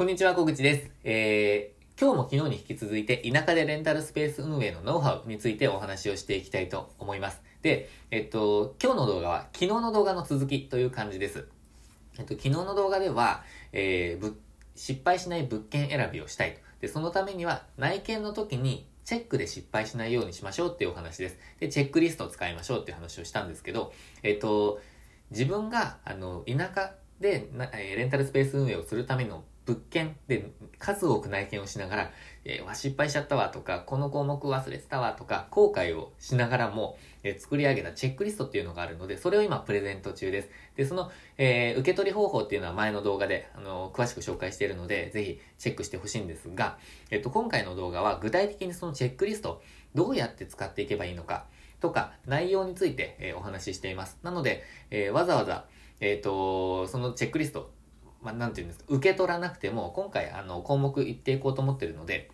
こんにちは、小口です。えー、今日も昨日に引き続いて、田舎でレンタルスペース運営のノウハウについてお話をしていきたいと思います。で、えっと、今日の動画は昨日の動画の続きという感じです。えっと、昨日の動画では、えー、ぶ失敗しない物件選びをしたいと。で、そのためには内見の時にチェックで失敗しないようにしましょうっていうお話です。で、チェックリストを使いましょうっていう話をしたんですけど、えっと、自分が、あの、田舎で、えレンタルスペース運営をするための物件で数多く内見をしながら、えーわ、失敗しちゃったわとか、この項目忘れてたわとか、後悔をしながらも、えー作り上げたチェックリストっていうのがあるので、それを今プレゼント中です。で、その、えー受け取り方法っていうのは前の動画で、あの詳しく紹介しているので、ぜひチェックしてほしいんですが、えっと、今回の動画は具体的にそのチェックリスト、どうやって使っていけばいいのか、とか、内容について、えお話ししています。なので、えわざわざ、えっ、と、そのチェックリスト、まあ、なんていうんですか、受け取らなくても、今回、あの、項目言っていこうと思ってるので、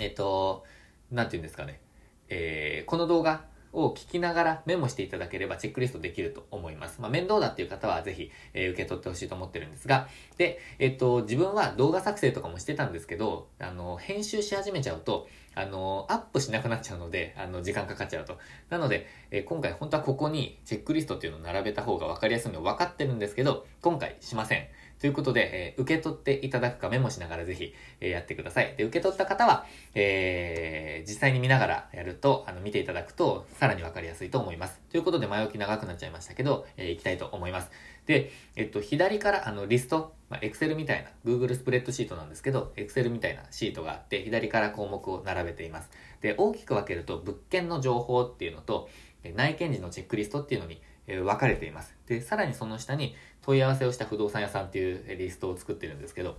えっ、と、なんていうんですかね、えーこの動画を聞きながらメモしていただければチェックリストできると思います。まあ、面倒だっていう方はぜひ、えー受け取ってほしいと思ってるんですが、で、えっ、と、自分は動画作成とかもしてたんですけど、あの、編集し始めちゃうと、あの、アップしなくなっちゃうので、あの、時間かかっちゃうと。なので、えー今回本当はここにチェックリストっていうのを並べた方が分かりやすいの分かってるんですけど、今回しません。ということで、えー受け取っていただくかメモしながらぜひ、えーやってください。で、受け取った方は、えー実際に見ながらやると、あの、見ていただくと、さらに分かりやすいと思います。ということで、前置き長くなっちゃいましたけど、えー行きたいと思います。で、えっと、左から、あの、リスト、まあ、Excel みたいな、Google スプレッドシートなんですけど、Excel みたいなシートがあって、左から項目を並べています。で、大きく分けると、物件の情報っていうのと、内見時のチェックリストっていうのに、え分かれています。で、さらにその下に問い合わせをした不動産屋さんっていうリストを作ってるんですけど、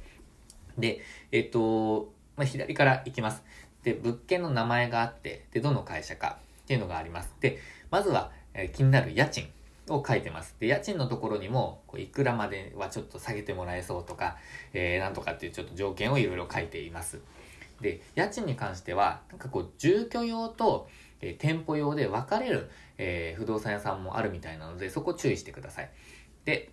で、えっと、まあ、左から行きます。で、物件の名前があって、で、どの会社かっていうのがあります。で、まずは、え気になる家賃を書いてます。で、家賃のところにも、こういくらまではちょっと下げてもらえそうとか、えーなんとかっていうちょっと条件をいろいろ書いています。で、家賃に関しては、なんかこう、住居用と、えー店舗用で分かれる、えー不動産屋さんもあるみたいなので、そこ注意してください。で、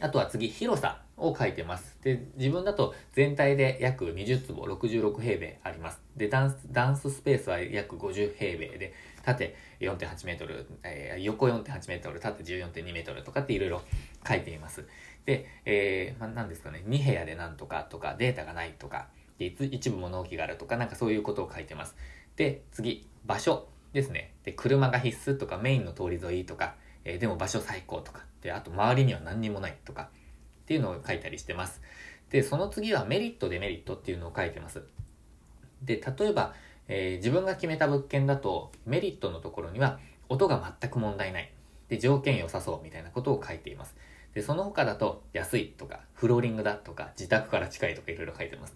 あとは次、広さを書いてます。で、自分だと全体で約20坪、66平米あります。で、ダンス、ダンススペースは約50平米で、縦4.8メートル、えー横4.8メートル、縦14.2メートルとかっていろいろ書いています。で、えー、まあ、なんですかね、2部屋でなんとかとか、データがないとか、で一部物置があるとか、なんかそういうことを書いてます。で、次、場所ですね。で、車が必須とか、メインの通り沿いとか、えーでも場所最高とか、で、あと周りには何にもないとか、っていうのを書いたりしてます。で、その次はメリット、デメリットっていうのを書いてます。で、例えば、えー自分が決めた物件だと、メリットのところには、音が全く問題ない。で、条件良さそうみたいなことを書いています。で、その他だと、安いとか、フローリングだとか、自宅から近いとかいろいろ書いてます。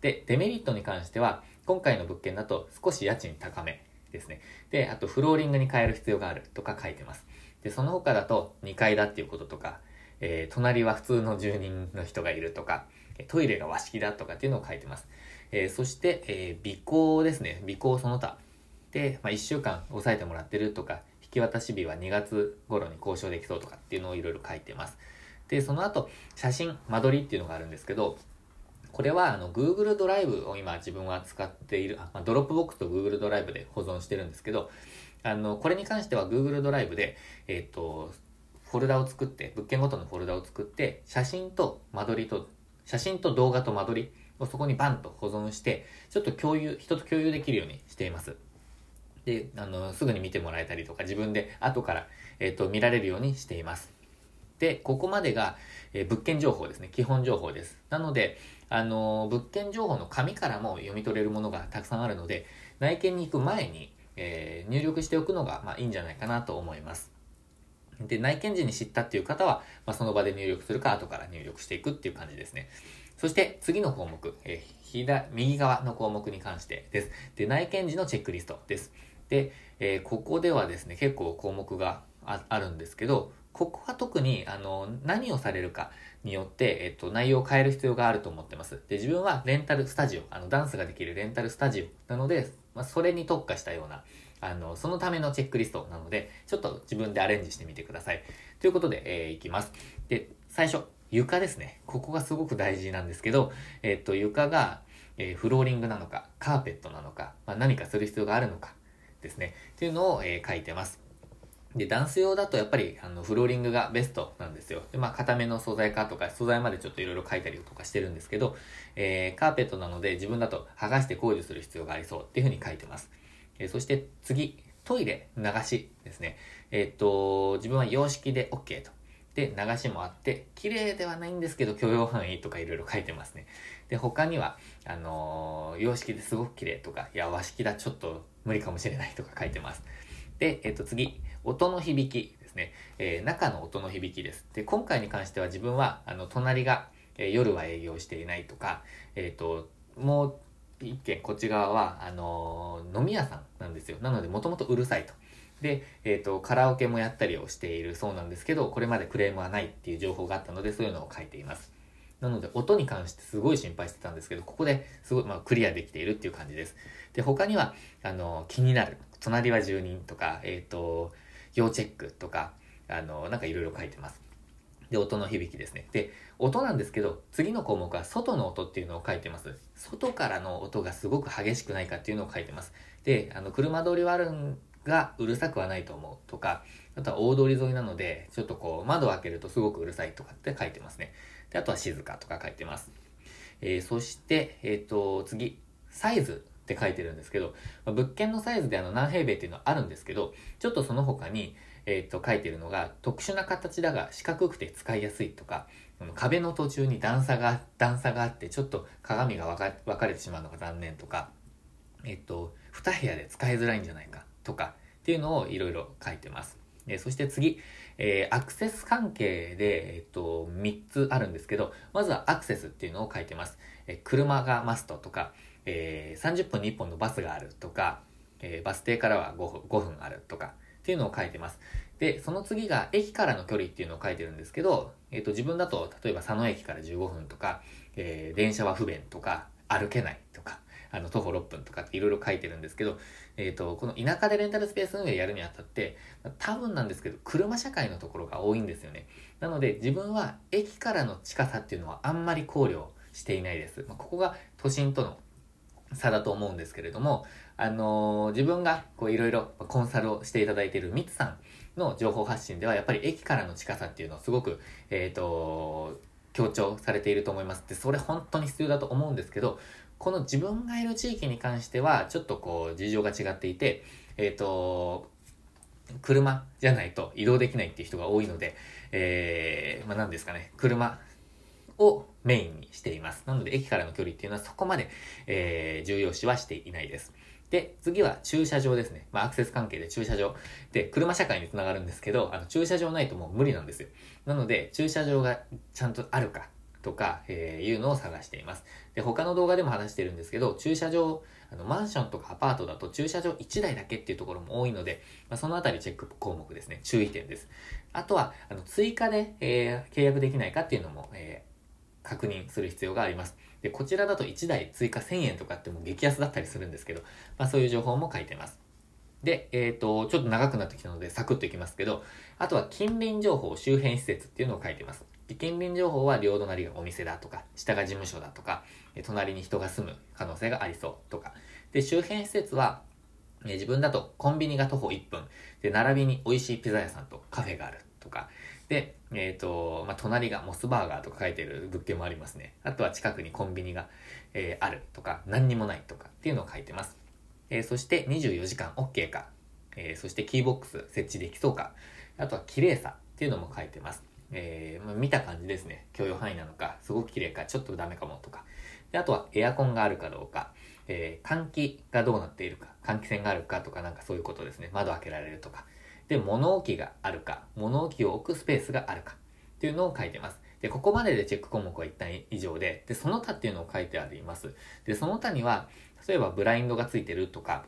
で、デメリットに関しては、今回の物件だと少し家賃高めですね。で、あとフローリングに変える必要があるとか書いてます。で、その他だと2階だっていうこととか、えー隣は普通の住人の人がいるとか、トイレが和式だとかっていうのを書いてます。えーそして、えー尾行ですね。尾行その他。で、まあ、1週間押さえてもらってるとか、引き渡し日は2月頃に交渉できそうとかっていうのをいろいろ書いてます。で、その後、写真、間取りっていうのがあるんですけど、これはあの Google ドライブを今自分は使っている、あまあ、ドロップボックスと Google ドライブで保存してるんですけど、あの、これに関しては Google ドライブで、えっ、と、フォルダを作って、物件ごとのフォルダを作って、写真と間取りと、写真と動画と間取りをそこにバンと保存して、ちょっと共有、人と共有できるようにしています。で、あの、すぐに見てもらえたりとか、自分で後から、えっ、と、見られるようにしています。で、ここまでが、えー物件情報ですね。基本情報です。なので、あのー物件情報の紙からも読み取れるものがたくさんあるので、内見に行く前に、えー入力しておくのが、まあ、いいんじゃないかなと思います。で、内見時に知ったっていう方は、まあ、その場で入力するか、後から入力していくっていう感じですね。そして、次の項目、え左、右側の項目に関してです。で、内見時のチェックリストです。で、えーここではですね、結構項目があるんですけど、ここは特に、あの、何をされるかによって、えっと、内容を変える必要があると思ってます。で、自分はレンタルスタジオ、あの、ダンスができるレンタルスタジオなので、まあ、それに特化したような、あの、そのためのチェックリストなので、ちょっと自分でアレンジしてみてください。ということで、えーいきます。で、最初、床ですね。ここがすごく大事なんですけど、えっと、床が、えー、フローリングなのか、カーペットなのか、まあ、何かする必要があるのかですね。っていうのを、えー、書いてます。で、ダンス用だとやっぱり、あの、フローリングがベストなんですよ。で、まあ、固めの素材かとか、素材までちょっといろいろ書いたりとかしてるんですけど、えー、カーペットなので自分だと剥がして工事する必要がありそうっていうふうに書いてます。えー、そして次、トイレ、流しですね。えー、っと、自分は洋式で OK と。で、流しもあって、綺麗ではないんですけど、許容範囲とかいろいろ書いてますね。で、他には、あのー、洋式ですごく綺麗とか、いや、和式だ、ちょっと無理かもしれないとか書いてます。で、えっと、次、音の響きですね。えー、中の音の響きです。で、今回に関しては自分は、あの、隣が、えー、夜は営業していないとか、えっ、ー、と、もう一軒こっち側は、あの飲み屋さんなんですよ。なので、もともとうるさいと。で、えっ、と、カラオケもやったりをしているそうなんですけど、これまでクレームはないっていう情報があったので、そういうのを書いています。なので、音に関してすごい心配してたんですけど、ここですごい、まあ、クリアできているっていう感じです。で、他には、あの、気になる。隣は住人とか、えっ、ー、と、要チェックとか、あの、なんかいろいろ書いてます。で、音の響きですね。で、音なんですけど、次の項目は外の音っていうのを書いてます。外からの音がすごく激しくないかっていうのを書いてます。で、あの、車通りはあるんがうるさくはないと思うとか、あとは大通り沿いなので、ちょっとこう、窓を開けるとすごくうるさいとかって書いてますね。で、あとは静かとか書いてます。えー、そして、えっ、ー、と、次、サイズって書いてるんですけど、まあ、物件のサイズであの何平米っていうのはあるんですけど、ちょっとその他に、えっ、と、書いてるのが、特殊な形だが四角くて使いやすいとか、壁の途中に段差が、段差があって、ちょっと鏡が分かれてしまうのが残念とか、えっと、2部屋で使いづらいんじゃないかとか、っていうのをいろいろ書いてます。えそして次、えー、アクセス関係で、えっと、3つあるんですけど、まずはアクセスっていうのを書いてます。えー、車がマストとか、えー、30分に1本のバスがあるとか、えバス停からは 5, 分5分あるとか、っていうのを書いてます。で、その次が駅からの距離っていうのを書いてるんですけど、えっ、と、自分だと、例えば佐野駅から15分とか、え電車は不便とか、歩けないとか、あの、徒歩6分とかっていろいろ書いてるんですけど、えっ、ー、と、この田舎でレンタルスペース運営やるにあたって、多分なんですけど、車社会のところが多いんですよね。なので、自分は駅からの近さっていうのはあんまり考慮していないです。まあ、ここが都心との差だと思うんですけれども、あのー、自分がこういろいろコンサルをしていただいているミツさんの情報発信では、やっぱり駅からの近さっていうのをすごく、えっ、ー、と、強調されていると思います。で、それ本当に必要だと思うんですけど、この自分がいる地域に関しては、ちょっとこう、事情が違っていて、えっ、ー、と、車じゃないと移動できないっていう人が多いので、えー、まあ何ですかね、車をメインにしています。なので、駅からの距離っていうのはそこまで、えー、重要視はしていないです。で、次は駐車場ですね。まあ、アクセス関係で駐車場。で、車社会につながるんですけど、あの、駐車場ないともう無理なんですよ。なので、駐車場がちゃんとあるか、とか、えー、いうのを探しています。で、他の動画でも話してるんですけど、駐車場、あの、マンションとかアパートだと駐車場1台だけっていうところも多いので、まあ、そのあたりチェック項目ですね。注意点です。あとは、あの、追加で、えー、契約できないかっていうのも、えー、確認する必要があります。で、こちらだと1台追加1000円とかっても激安だったりするんですけど、まあそういう情報も書いてます。で、えっ、ー、と、ちょっと長くなってきたのでサクッといきますけど、あとは近隣情報周辺施設っていうのを書いてます。近隣情報は両隣がお店だとか、下が事務所だとか、隣に人が住む可能性がありそうとか。で、周辺施設は、え自分だとコンビニが徒歩1分。で、並びに美味しいピザ屋さんとカフェがあるとか。で、えっ、ー、と、まあ、隣がモスバーガーとか書いてる物件もありますね。あとは近くにコンビニが、えー、あるとか、何にもないとかっていうのを書いてます。えー、そして24時間 OK か。えそしてキーボックス設置できそうか。あとは綺麗さっていうのも書いてます。えー、まあ、見た感じですね。許容範囲なのか、すごく綺麗か、ちょっとダメかもとか。であとはエアコンがあるかどうか、えー、換気がどうなっているか、換気扇があるかとかなんかそういうことですね。窓開けられるとか。で、物置があるか、物置を置くスペースがあるかっていうのを書いてます。で、ここまででチェック項目は一旦以上で、で、その他っていうのを書いてあります。で、その他には、例えばブラインドがついてるとか、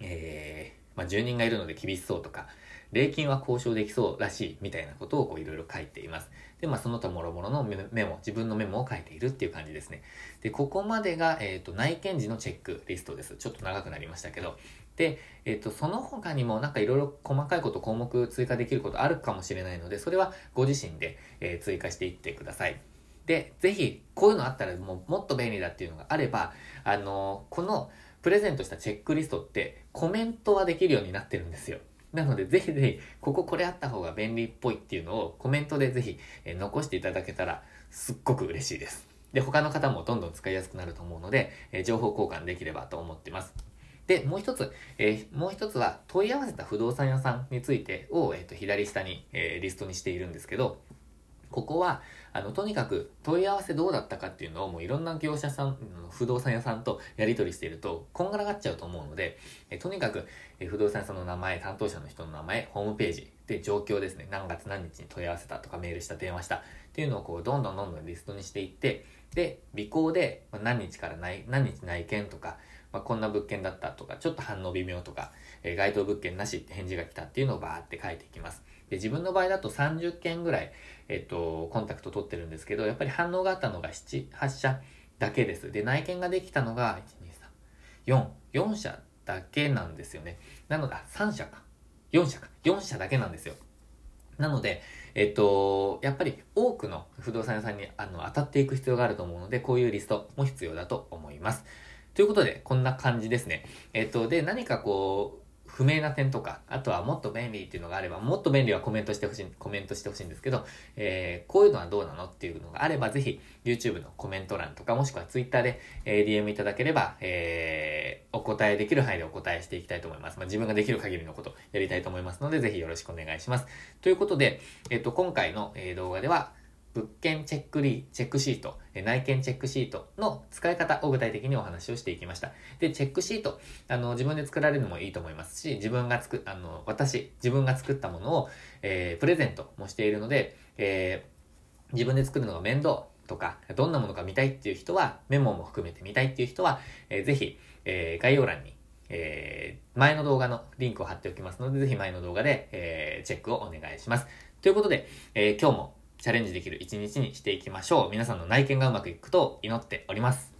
えー、まあ、住人がいるので厳しそうとか、礼金は交渉できそうらしいみたいなことをこういろいろ書いています。で、まあその他諸々のメモ、自分のメモを書いているっていう感じですね。で、ここまでが、えっ、ー、と、内見時のチェックリストです。ちょっと長くなりましたけど。で、えっ、と、その他にもなんかいろいろ細かいこと項目追加できることあるかもしれないので、それはご自身で、えー、追加していってください。で、ぜひ、こういうのあったらもうもっと便利だっていうのがあれば、あのこのプレゼントしたチェックリストってコメントはできるようになってるんですよ。なので、ぜひぜひ、こここれあった方が便利っぽいっていうのをコメントでぜひ、え残していただけたらすっごく嬉しいです。で、他の方もどんどん使いやすくなると思うので、え情報交換できればと思ってます。で、もう一つ、えー、もう一つは問い合わせた不動産屋さんについてを、えーと、左下に、えー、リストにしているんですけど、ここは、あの、とにかく問い合わせどうだったかっていうのをもういろんな業者さん、不動産屋さんとやり取りしていると、こんがらがっちゃうと思うので、えとにかく、え不動産屋さんの名前、担当者の人の名前、ホームページ、で、状況ですね。何月何日に問い合わせたとか、メールした、電話したっていうのをこう、どんどんどんどんリストにしていって、で、尾行で、何日から、何日内見とか、まあ、こんな物件だったとか、ちょっと反応微妙とか、えー、該当物件なしって返事が来たっていうのをバーって書いていきます。で、自分の場合だと30件ぐらい、えっと、コンタクト取ってるんですけど、やっぱり反応があったのが7、8社だけです。で、内見ができたのが、1、2、3、4、4社だけなんですよね。なので、3社か。4社か。4社だけなんですよ。なので、えっと、やっぱり多くの不動産屋さんにあの当たっていく必要があると思うので、こういうリストも必要だと思います。ということで、こんな感じですね。えっと、で、何かこう、不明な点とか、あとはもっと便利っていうのがあれば、もっと便利はコメントしてほしい、コメントしてほしいんですけど、えー、こういうのはどうなのっていうのがあれば、ぜひ YouTube のコメント欄とか、もしくは Twitter で、えー、DM いただければ、えー、お答えできる範囲でお答えしていきたいと思います。まあ、自分ができる限りのことやりたいと思いますので、ぜひよろしくお願いします。ということで、えっと、今回の、動画では、物件チェックリー、チェックシート、内見チェックシートの使い方を具体的にお話をしていきました。で、チェックシート、あの、自分で作られるのもいいと思いますし、自分が作、あの、私、自分が作ったものを、えー、プレゼントもしているので、えー、自分で作るのが面倒とか、どんなものか見たいっていう人は、メモも含めて見たいっていう人は、えー、ぜひ、えー、概要欄にえー、前の動画のリンクを貼っておきますので、ぜひ前の動画で、えー、チェックをお願いします。ということで、えー、今日もチャレンジできる一日にしていきましょう。皆さんの内見がうまくいくことを祈っております。